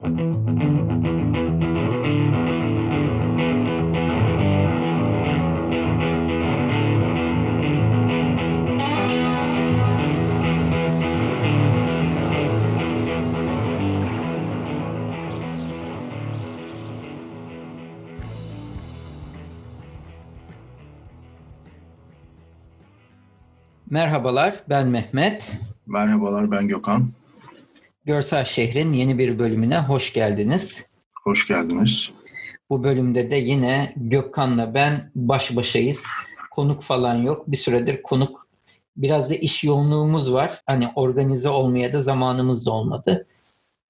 Merhabalar, ben Mehmet. Merhabalar, ben Gökhan. Görsel Şehir'in yeni bir bölümüne hoş geldiniz. Hoş geldiniz. Bu bölümde de yine Gökhan'la ben baş başayız. Konuk falan yok. Bir süredir konuk biraz da iş yoğunluğumuz var. Hani organize olmaya da zamanımız da olmadı.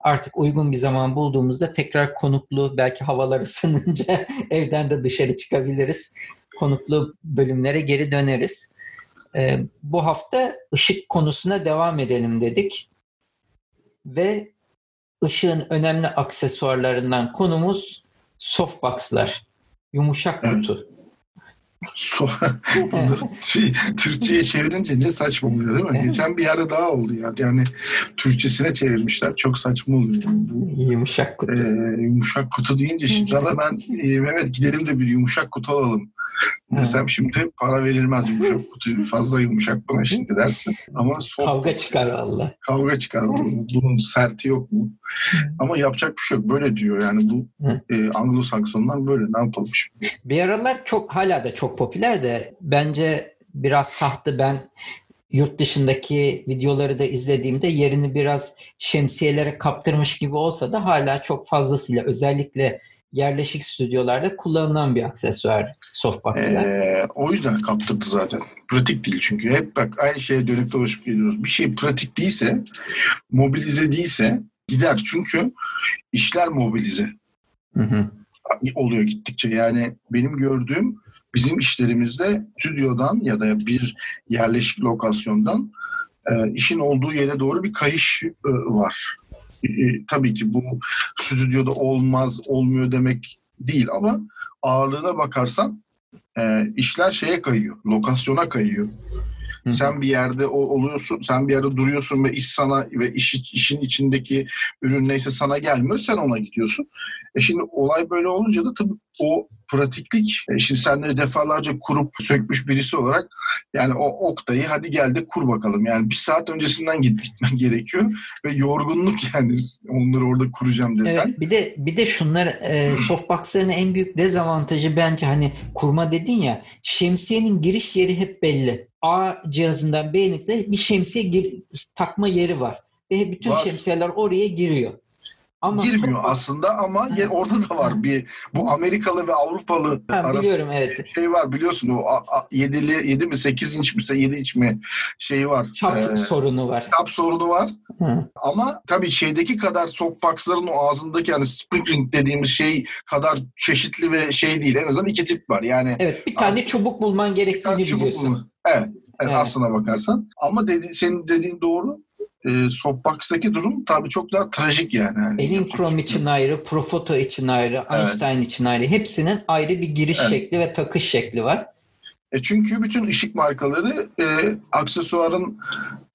Artık uygun bir zaman bulduğumuzda tekrar konuklu belki havalar ısınınca evden de dışarı çıkabiliriz. Konuklu bölümlere geri döneriz. Ee, bu hafta ışık konusuna devam edelim dedik. Ve ışığın önemli aksesuarlarından konumuz softbox'lar. Yumuşak kutu. So şey, Türkçe'ye çevirince ne saçma oluyor değil mi? Geçen bir yerde daha oldu ya. Yani Türkçesine çevirmişler. Çok saçma oluyor. Bu, yumuşak kutu. E, yumuşak kutu deyince şimdi sana ben e, Mehmet gidelim de bir yumuşak kutu alalım desem şimdi para verilmez yumuşak kutu fazla yumuşak bana şimdi dersin. Ama son, kavga çıkar valla. Kavga çıkar. Bunun serti yok mu? Ama yapacak bir şey yok. Böyle diyor yani bu e, Anglo-Saksonlar böyle ne yapalım şimdi? Bir aralar çok hala da çok popüler de bence biraz sahtı ben yurt dışındaki videoları da izlediğimde yerini biraz şemsiyelere kaptırmış gibi olsa da hala çok fazlasıyla özellikle yerleşik stüdyolarda kullanılan bir aksesuar softbox'lar. Ee, o yüzden kaptırdı zaten. Pratik değil çünkü. Hep bak aynı şeye dönüp dolaşıp geliyoruz. Bir şey pratik değilse, mobilize değilse gider. Çünkü işler mobilize. Hı hı. Oluyor gittikçe. Yani benim gördüğüm bizim işlerimizde stüdyodan ya da bir yerleşik lokasyondan e, işin olduğu yere doğru bir kayış e, var. E, tabii ki bu stüdyoda olmaz, olmuyor demek değil ama ağırlığına bakarsan e, işler şeye kayıyor, lokasyona kayıyor. Hı. Sen bir yerde oluyorsun, sen bir yerde duruyorsun ve iş sana ve iş, işin içindeki ürün neyse sana gelmiyor, sen ona gidiyorsun. E şimdi olay böyle olunca da tabii o pratiklik, e şimdi senleri defalarca kurup sökmüş birisi olarak yani o oktayı hadi gel de kur bakalım. Yani bir saat öncesinden git, gitmen gerekiyor ve yorgunluk yani onları orada kuracağım desen. Evet, bir de bir de şunlar e, softbox'ların en büyük dezavantajı bence hani kurma dedin ya şemsiyenin giriş yeri hep belli. A cihazından B'nin bir şemsiye gir, takma yeri var. Ve bütün var. şemsiyeler oraya giriyor. Ama girmiyor çok... aslında ama orada da var bir bu Amerikalı ve Avrupalı ha, arasında evet. şey var biliyorsun o a, a, 7'li 7 mi 8 inç mi 7 inç mi şeyi var. Çap ee, sorunu var. Çap sorunu var. Hı. Ama tabii şeydeki kadar softbox'ların o ağzındaki yani spring dediğimiz şey kadar çeşitli ve şey değil. En azından iki tip var. Yani Evet, bir tane çubuk bulman gerektiğini biliyorsun. Bulman. Evet, evet, evet, aslına bakarsan. Ama dedi, senin dediğin doğru e, softbox'taki durum tabii çok daha trajik yani. yani Elinchrom için ayrı, Profoto için ayrı, evet. Einstein için ayrı. Hepsinin ayrı bir giriş evet. şekli ve takış şekli var. E çünkü bütün ışık markaları e, aksesuarın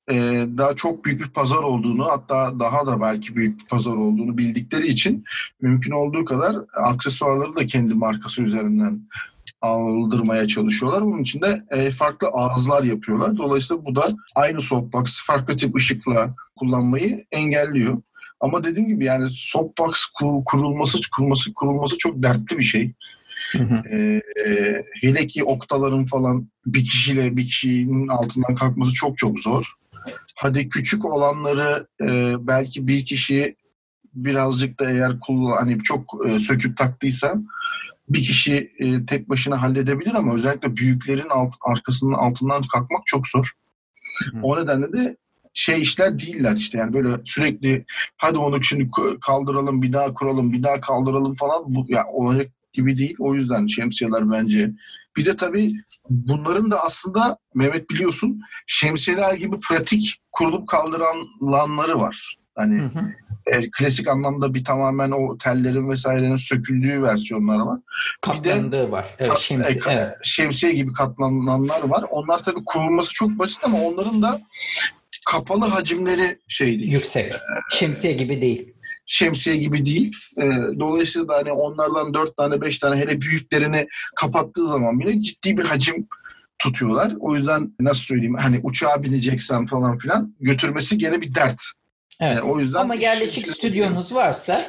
e, daha çok büyük bir pazar olduğunu hatta daha da belki büyük bir pazar olduğunu bildikleri için mümkün olduğu kadar aksesuarları da kendi markası üzerinden aldırmaya çalışıyorlar. Bunun için de e, farklı ağızlar yapıyorlar. Dolayısıyla bu da aynı softbox farklı tip ışıkla kullanmayı engelliyor. Ama dediğim gibi yani softbox kurulması kurulması kurulması çok dertli bir şey. Hı hı. Ee, hele ki oktaların falan bir kişiyle bir kişinin altından kalkması çok çok zor. Hadi küçük olanları e, belki bir kişi birazcık da eğer kullan hani çok e, söküp taktıysa bir kişi e, tek başına halledebilir ama özellikle büyüklerin alt, arkasının altından kalkmak çok zor. Hı. O nedenle de şey işler değiller işte yani böyle sürekli hadi onu şimdi kaldıralım bir daha kuralım bir daha kaldıralım falan bu ya olacak gibi değil. O yüzden şemsiyeler bence. Bir de tabii bunların da aslında Mehmet biliyorsun şemsiyeler gibi pratik kurulup kaldıranları var. Hani hı hı. E, klasik anlamda bir tamamen o tellerin vesairenin söküldüğü versiyonlar var. Katlandığı bir de, var. Evet, şemsiye, e, evet. şemsiye gibi katlananlar var. Onlar tabii kurulması çok basit ama onların da kapalı hacimleri şey değil. Yüksek. Şemsiye gibi değil. şemsiye gibi değil. E, dolayısıyla da hani onlardan dört tane beş tane hele büyüklerini kapattığı zaman bile ciddi bir hacim tutuyorlar. O yüzden nasıl söyleyeyim hani uçağa bineceksen falan filan götürmesi gene bir dert. Evet. Yani o yüzden Ama yerleşik stüdyonuz varsa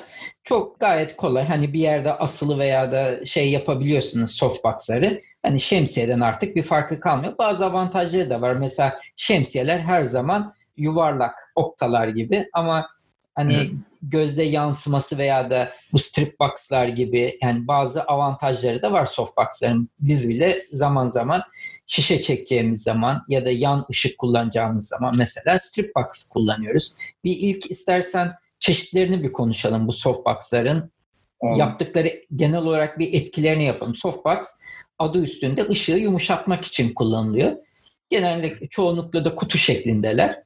çok gayet kolay. Hani bir yerde asılı veya da şey yapabiliyorsunuz softbox'ları. Hani şemsiyeden artık bir farkı kalmıyor. Bazı avantajları da var. Mesela şemsiyeler her zaman yuvarlak oktalar gibi ama hani evet. gözde yansıması veya da bu strip box'lar gibi yani bazı avantajları da var softbox'ların. Biz bile zaman zaman şişe çekeceğimiz zaman ya da yan ışık kullanacağımız zaman mesela strip box kullanıyoruz. Bir ilk istersen çeşitlerini bir konuşalım bu softbox'ların. Hmm. Yaptıkları genel olarak bir etkilerini yapalım. Softbox adı üstünde ışığı yumuşatmak için kullanılıyor. Genellikle çoğunlukla da kutu şeklindeler.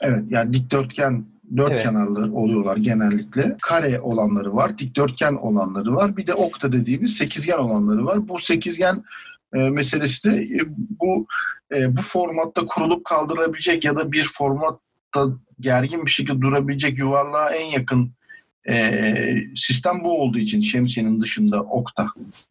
Evet yani dikdörtgen dört evet. kenarlı oluyorlar genellikle. Kare olanları var, dikdörtgen olanları var. Bir de okta dediğimiz sekizgen olanları var. Bu sekizgen e, meselesi de e, bu e, bu formatta kurulup kaldırılabilecek ya da bir formatta gergin bir şekilde durabilecek yuvarlığa en yakın e, sistem bu olduğu için şemsiyenin dışında okta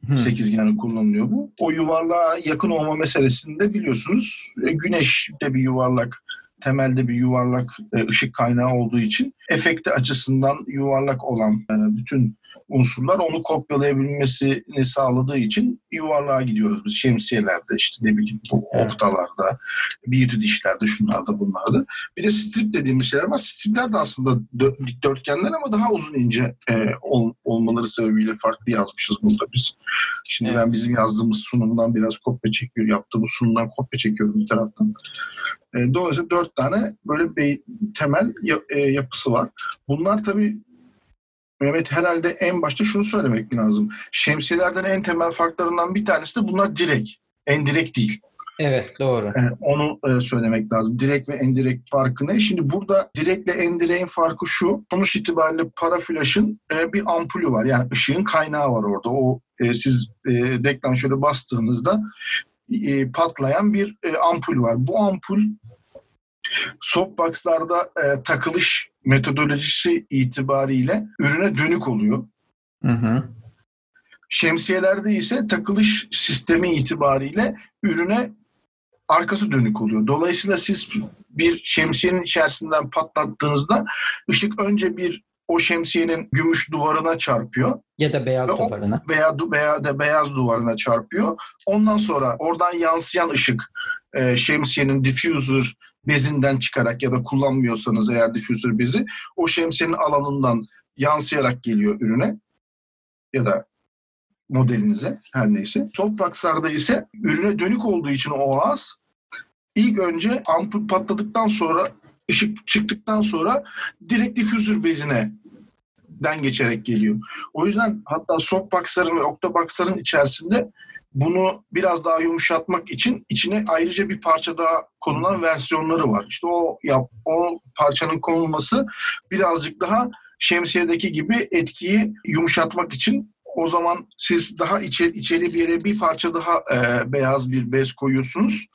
hmm. sekizgeni kullanılıyor bu. O yuvarlığa yakın olma meselesinde biliyorsunuz e, güneş de bir yuvarlak temelde bir yuvarlak e, ışık kaynağı olduğu için efekti açısından yuvarlak olan e, bütün unsurlar onu kopyalayabilmesini sağladığı için yuvarlığa gidiyoruz biz şemsiyelerde işte ne bileyim bu evet. oktalarda, beauty dişlerde, şunlarda bunlarda. Bir de strip dediğimiz şeyler var. Stripler de aslında dikdörtgenler ama daha uzun ince e, ol, olmaları sebebiyle farklı yazmışız burada biz. Şimdi evet. ben bizim yazdığımız sunumdan biraz kopya çekiyorum. Yaptığımız sunumdan kopya çekiyorum bir taraftan. E, dolayısıyla dört tane böyle bir temel e, yapısı var. Bunlar tabii Mehmet herhalde en başta şunu söylemek lazım. Şemsiyelerden en temel farklarından bir tanesi de bunlar direkt. En direkt değil. Evet doğru. Yani onu e, söylemek lazım. Direkt ve endirekt farkı ne? Şimdi burada direktle endireğin farkı şu. Sonuç itibariyle para flaşın e, bir ampulü var. Yani ışığın kaynağı var orada. O e, siz e, deklanşöre bastığınızda e, patlayan bir e, ampul var. Bu ampul softbox'larda e, takılış metodolojisi itibariyle ürüne dönük oluyor. Hı hı. Şemsiyelerde ise takılış sistemi itibariyle ürüne arkası dönük oluyor. Dolayısıyla siz bir şemsiyenin içerisinden patlattığınızda ışık önce bir o şemsiyenin gümüş duvarına çarpıyor. Ya da beyaz Ve duvarına. Veya, veya da beyaz duvarına çarpıyor. Ondan sonra oradan yansıyan ışık e, şemsiyenin diffuser bezinden çıkarak ya da kullanmıyorsanız eğer diffuser bezi o şemsiyenin alanından yansıyarak geliyor ürüne ya da modelinize her neyse. Softbox'larda ise ürüne dönük olduğu için o ağız ilk önce ampul patladıktan sonra ışık çıktıktan sonra direkt diffuser bezine den geçerek geliyor. O yüzden hatta softbox'ların ve octobox'ların içerisinde bunu biraz daha yumuşatmak için içine ayrıca bir parça daha konulan versiyonları var. İşte o yap, o parçanın konulması birazcık daha şemsiyedeki gibi etkiyi yumuşatmak için o zaman siz daha içeri, içeri bir yere bir parça daha e, beyaz bir bez koyuyorsunuz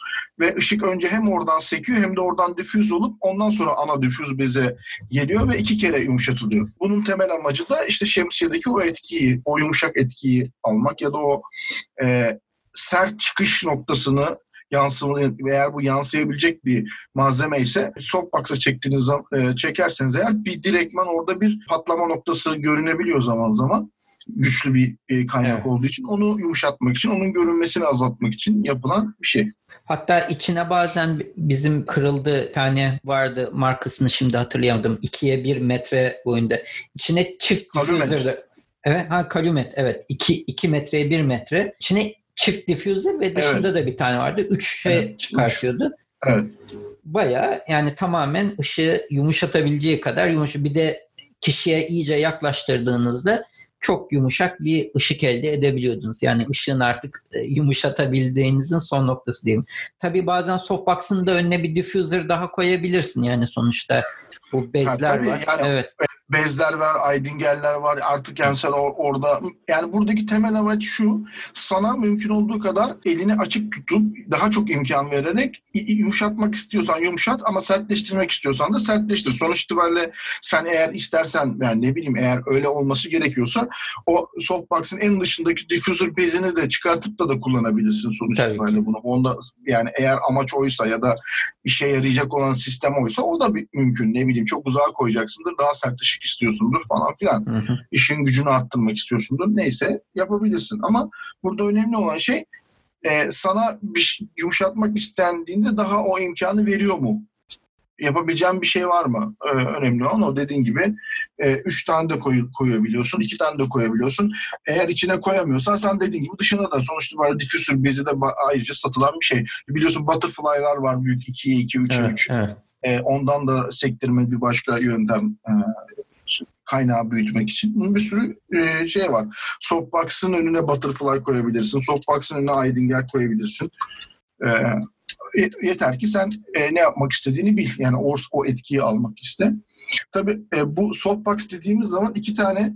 ve ışık önce hem oradan sekiyor hem de oradan difüz olup ondan sonra ana difüz beze geliyor ve iki kere yumuşatılıyor. Bunun temel amacı da işte şemsiyedeki o etkiyi, o yumuşak etkiyi almak ya da o e, sert çıkış noktasını yansıma eğer bu yansıyabilecek bir malzeme ise softbox'a çektiğiniz e, çekerseniz eğer bir direktman orada bir patlama noktası görünebiliyor zaman zaman güçlü bir e, kaynak evet. olduğu için onu yumuşatmak için, onun görünmesini azaltmak için yapılan bir şey. Hatta içine bazen bizim kırıldı tane vardı markasını şimdi hatırlayamadım. 2'ye 1 metre boyunda. İçine çift diffuser. Evet, ha Calumet evet. 2 2 metreye 1 metre. İçine çift diffuser ve dışında evet. da bir tane vardı. 3 şey evet, çıkartıyordu. Üç. Evet. Baya yani tamamen ışığı yumuşatabileceği kadar yumuşak. Bir de kişiye iyice yaklaştırdığınızda çok yumuşak bir ışık elde edebiliyordunuz. Yani ışığın artık e, yumuşatabildiğinizin son noktası diyeyim. Tabii bazen softbox'ın da önüne bir diffuser daha koyabilirsin yani sonuçta bu bezler ha, tabii, var. Yani, evet. Bezler var, aydingeller var. Artık yani sen orada yani buradaki temel amaç şu. Sana mümkün olduğu kadar elini açık tutup daha çok imkan vererek yumuşatmak istiyorsan yumuşat ama sertleştirmek istiyorsan da sertleştir. Sonuç itibariyle sen eğer istersen yani ne bileyim eğer öyle olması gerekiyorsa o softbox'ın en dışındaki diffuser bezini de çıkartıp da da kullanabilirsin sonuç Tabii itibariyle ki. bunu. Onda yani eğer amaç oysa ya da işe yarayacak olan sistem oysa o da bir, mümkün. Ne bileyim çok uzağa koyacaksındır. Daha sert ışık istiyorsundur falan filan. Hı hı. İşin gücünü arttırmak istiyorsundur. Neyse yapabilirsin. Ama burada önemli olan şey e, sana bir şey, yumuşatmak istendiğinde daha o imkanı veriyor mu? yapabileceğim bir şey var mı? Ee, önemli olan o dediğin gibi e, üç tane de koy, koyabiliyorsun, iki tane de koyabiliyorsun. Eğer içine koyamıyorsan sen dediğin gibi dışına da sonuçta böyle diffuser bezi de ayrıca satılan bir şey. Biliyorsun butterfly'lar var büyük 2'ye 2, 3'e 3. Evet. E, ondan da sektirme bir başka yöntem e, kaynağı büyütmek için. Bunun bir sürü e, şey var. Softbox'ın önüne butterfly koyabilirsin. Softbox'ın önüne Eidinger koyabilirsin. E, yeter ki sen e, ne yapmak istediğini bil. Yani o, o etkiyi almak iste. Tabii e, bu softbox dediğimiz zaman iki tane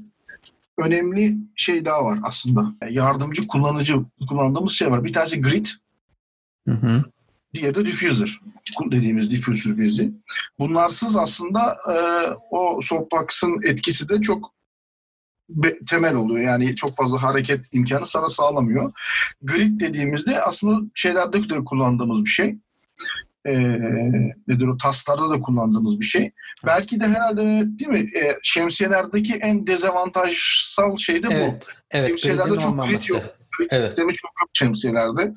önemli şey daha var aslında. Yardımcı kullanıcı kullandığımız şey var. Bir tanesi grid. Hı hı. Diğeri de diffuser dediğimiz diffuser bezi. Bunlarsız aslında e, o softbox'ın etkisi de çok temel oluyor. Yani çok fazla hareket imkanı sana sağlamıyor. Grid dediğimizde aslında şeylerde de kullandığımız bir şey. Ee, nedir o taslarda da kullandığımız bir şey. Belki de herhalde değil mi? E, şemsiyelerdeki en dezavantajsal şey de evet, bu. Evet, Şemsiyelerde çok grid yok. Grid evet. sistemi çok yok şemsiyelerde.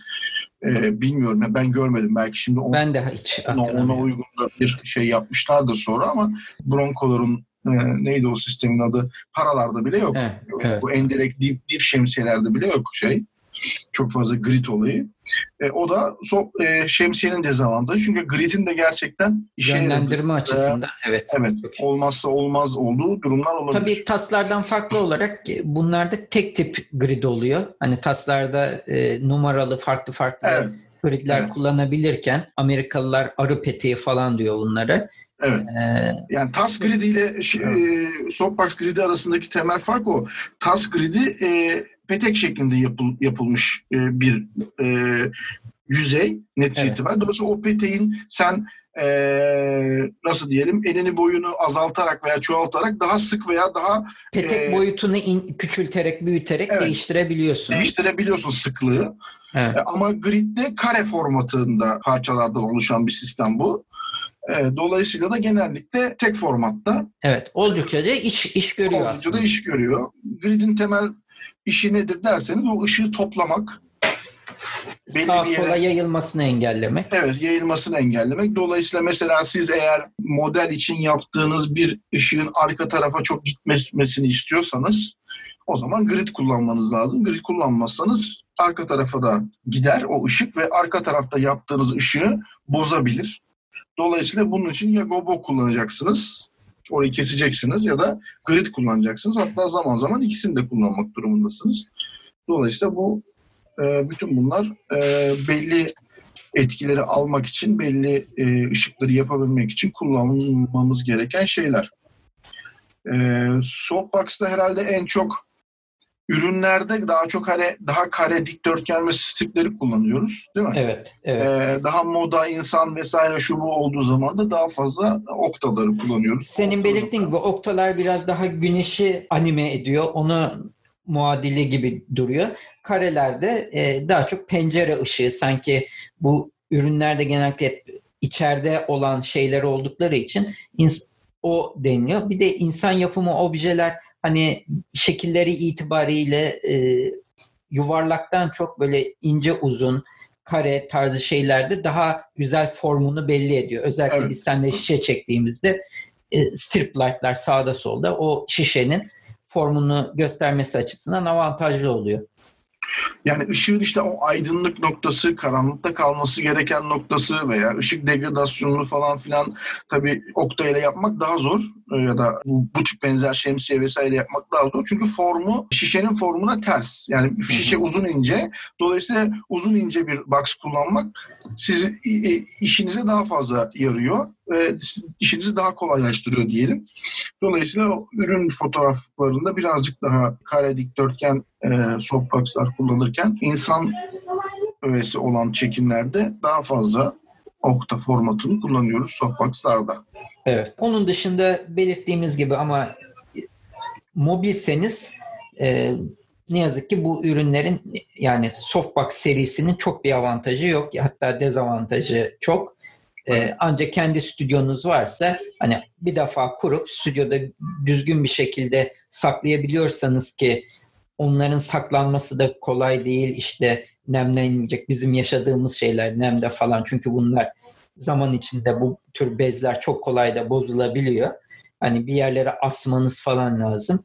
Ee, bilmiyorum ben görmedim belki şimdi on, ben de hiç ona, ona uygun da bir şey yapmışlardır sonra ama bronkoların e, neydi o sistemin adı paralarda bile yok. Evet, evet. Bu endirekt dip, dip şemsiyelerde bile yok şey. Çok fazla grid olayı. E, o da so, e, şemsiyenin dezavantajı. Çünkü gridin de gerçekten işe Yönlendirme yaradı. açısından e, evet. Evet. Olmazsa olmaz olduğu durumlar olabilir. Tabii taslardan farklı olarak bunlarda tek tip grid oluyor. Hani taslarda e, numaralı farklı farklı evet. gridler evet. kullanabilirken Amerikalılar arı peteği falan diyor bunları. Evet. Ee, yani TAS gridi ile e, Softbox gridi arasındaki temel fark o. TAS gridi e, petek şeklinde yapıl, yapılmış e, bir e, yüzey netice evet. itibariyle. Dolayısıyla o peteğin sen e, nasıl diyelim elini boyunu azaltarak veya çoğaltarak daha sık veya daha petek e, boyutunu in, küçülterek büyüterek evet, değiştirebiliyorsun. Değiştirebiliyorsun sıklığı. Evet. E, ama gridde kare formatında parçalardan oluşan bir sistem bu. E, dolayısıyla da genellikle tek formatta. Evet. Oldukça da iş, iş görüyor oldukça aslında. da iş görüyor. Grid'in temel işi nedir derseniz o ışığı toplamak. Belli Sağ bir yere, sola yayılmasını engellemek. Evet yayılmasını engellemek. Dolayısıyla mesela siz eğer model için yaptığınız bir ışığın arka tarafa çok gitmesini istiyorsanız o zaman grid kullanmanız lazım. Grid kullanmazsanız arka tarafa da gider o ışık ve arka tarafta yaptığınız ışığı bozabilir. Dolayısıyla bunun için ya gobo kullanacaksınız, orayı keseceksiniz ya da grid kullanacaksınız. Hatta zaman zaman ikisini de kullanmak durumundasınız. Dolayısıyla bu e, bütün bunlar e, belli etkileri almak için, belli e, ışıkları yapabilmek için kullanmamız gereken şeyler. Softbox'ta herhalde en çok ürünlerde daha çok hani daha kare dikdörtgen ve stripleri kullanıyoruz değil mi? Evet. evet. Ee, daha moda insan vesaire şu bu olduğu zaman da daha fazla oktaları kullanıyoruz. Senin belirttiğin gibi oktalar biraz daha güneşi anime ediyor. Onu muadili gibi duruyor. Karelerde e, daha çok pencere ışığı sanki bu ürünlerde genellikle hep içeride olan şeyler oldukları için o deniliyor. Bir de insan yapımı objeler hani şekilleri itibariyle e, yuvarlaktan çok böyle ince uzun kare tarzı şeylerde daha güzel formunu belli ediyor. Özellikle evet. biz seninle şişe çektiğimizde e, strip light'lar sağda solda o şişenin formunu göstermesi açısından avantajlı oluyor. Yani ışığın işte o aydınlık noktası, karanlıkta kalması gereken noktası veya ışık degradasyonunu falan filan tabii Okta ile yapmak daha zor e, ya da bu, bu tip benzer şemsiye vesaire yapmak daha zor. Çünkü formu şişenin formuna ters. Yani şişe uzun ince. Dolayısıyla uzun ince bir box kullanmak sizi işinize daha fazla yarıyor. E, işinizi daha kolaylaştırıyor diyelim. Dolayısıyla ürün fotoğraflarında birazcık daha kare dikdörtgen e, softboxlar kullanırken insan öğesi olan çekimlerde daha fazla okta formatını kullanıyoruz softboxlarda. Evet. Onun dışında belirttiğimiz gibi ama mobilseniz e, ne yazık ki bu ürünlerin yani softbox serisinin çok bir avantajı yok. Hatta dezavantajı çok. Ee, ancak kendi stüdyonuz varsa hani bir defa kurup stüdyoda düzgün bir şekilde saklayabiliyorsanız ki onların saklanması da kolay değil. İşte nemlenecek bizim yaşadığımız şeyler nemde falan çünkü bunlar zaman içinde bu tür bezler çok kolay da bozulabiliyor. Hani bir yerlere asmanız falan lazım.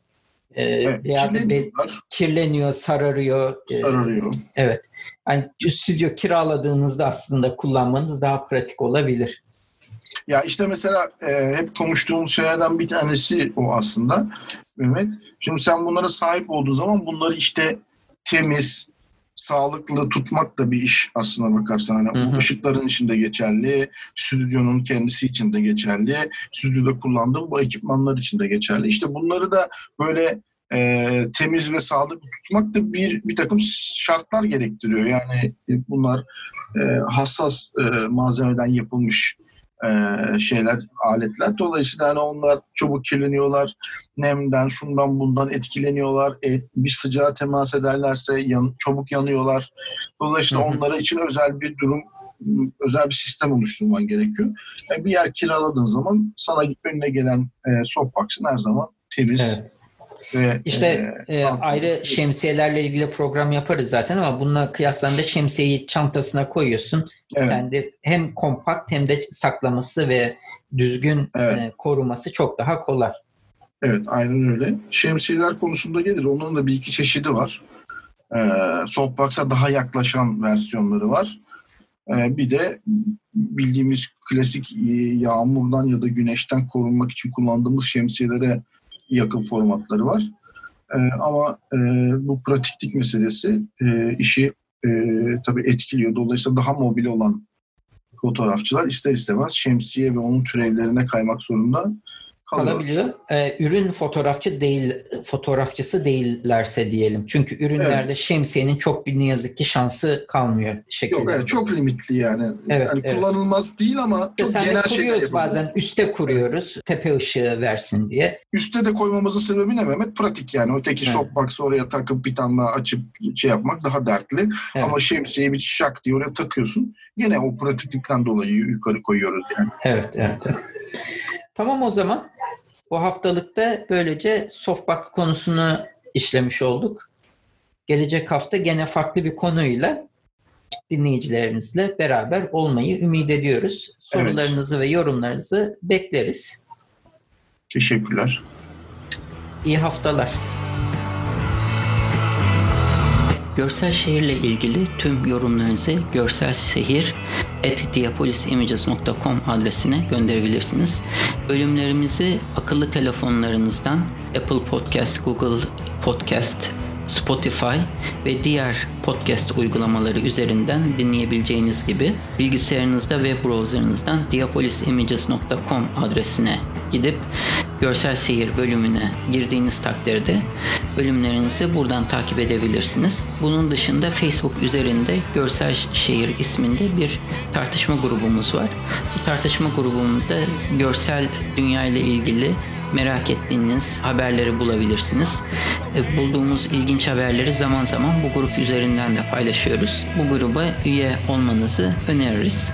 Ee, evet, veya bez kirleniyor, sararıyor. Ee, sararıyor. Ee, evet. Yani stüdyo kiraladığınızda aslında kullanmanız daha pratik olabilir. Ya işte mesela e, hep konuştuğumuz şeylerden bir tanesi o aslında Mehmet. Şimdi sen bunlara sahip olduğun zaman bunları işte temiz, sağlıklı tutmak da bir iş aslına bakarsan. Hani hı hı. ışıkların içinde geçerli, stüdyonun kendisi için de geçerli, stüdyoda kullandığım bu ekipmanlar için de geçerli. İşte bunları da böyle e, temiz ve sağlıklı tutmak da bir bir takım şartlar gerektiriyor. Yani bunlar e, hassas e, malzemeden yapılmış e, şeyler, aletler. Dolayısıyla hani onlar çabuk kirleniyorlar. Nemden, şundan bundan etkileniyorlar. E, bir sıcağa temas ederlerse yan, çabuk yanıyorlar. Dolayısıyla hı hı. onlara için özel bir durum özel bir sistem oluşturman gerekiyor. Yani e, bir yer kiraladığın zaman sana önüne gelen e, softbox'ın her zaman temiz, evet ve, işte e, e, ayrı şemsiyelerle ilgili program yaparız zaten ama bununla kıyaslandığında şemsiyeyi çantasına koyuyorsun. Evet. Yani hem kompakt hem de saklaması ve düzgün evet. e, koruması çok daha kolay. Evet aynen öyle. Şemsiyeler konusunda gelir. Onun da bir iki çeşidi var. Ee, softbox'a daha yaklaşan versiyonları var. Ee, bir de bildiğimiz klasik e, yağmurdan ya da güneşten korunmak için kullandığımız şemsiyelere yakın formatları var. E, ama e, bu pratiklik meselesi e, işi e, tabii etkiliyor. Dolayısıyla daha mobil olan fotoğrafçılar ister istemez şemsiye ve onun türevlerine kaymak zorunda kalabiliyor. Ee, ürün fotoğrafçı değil fotoğrafçısı değillerse diyelim. Çünkü ürünlerde evet. şemsiyenin çok bir ne yazık ki şansı kalmıyor şekilde. Yok evet çok limitli yani. Evet, yani evet. kullanılmaz değil ama çok Sen genel şeyler bazen üste kuruyoruz tepe ışığı versin diye. Üste de koymamızın sebebi ne Mehmet? Pratik yani. Öteki evet. softbox'ı oraya takıp bir tane daha açıp şey yapmak daha dertli. Evet. Ama şemsiyeyi bir şak diye oraya takıyorsun. Yine o pratiklikten dolayı yukarı koyuyoruz yani. Evet, evet. evet. Tamam o zaman. Bu haftalıkta böylece softbox konusunu işlemiş olduk. Gelecek hafta gene farklı bir konuyla dinleyicilerimizle beraber olmayı ümit ediyoruz. Sorularınızı evet. ve yorumlarınızı bekleriz. Teşekkürler. İyi haftalar. Görsel şehirle ilgili tüm yorumlarınızı görsel şehir diapolisimages.com adresine gönderebilirsiniz. Bölümlerimizi akıllı telefonlarınızdan Apple Podcast, Google Podcast, Spotify ve diğer podcast uygulamaları üzerinden dinleyebileceğiniz gibi bilgisayarınızda web browserınızdan diapolisimages.com adresine gidip görsel seyir bölümüne girdiğiniz takdirde bölümlerinizi buradan takip edebilirsiniz. Bunun dışında Facebook üzerinde Görsel Şehir isminde bir tartışma grubumuz var. Bu tartışma grubunda görsel dünya ile ilgili merak ettiğiniz haberleri bulabilirsiniz. E, bulduğumuz ilginç haberleri zaman zaman bu grup üzerinden de paylaşıyoruz. Bu gruba üye olmanızı öneririz.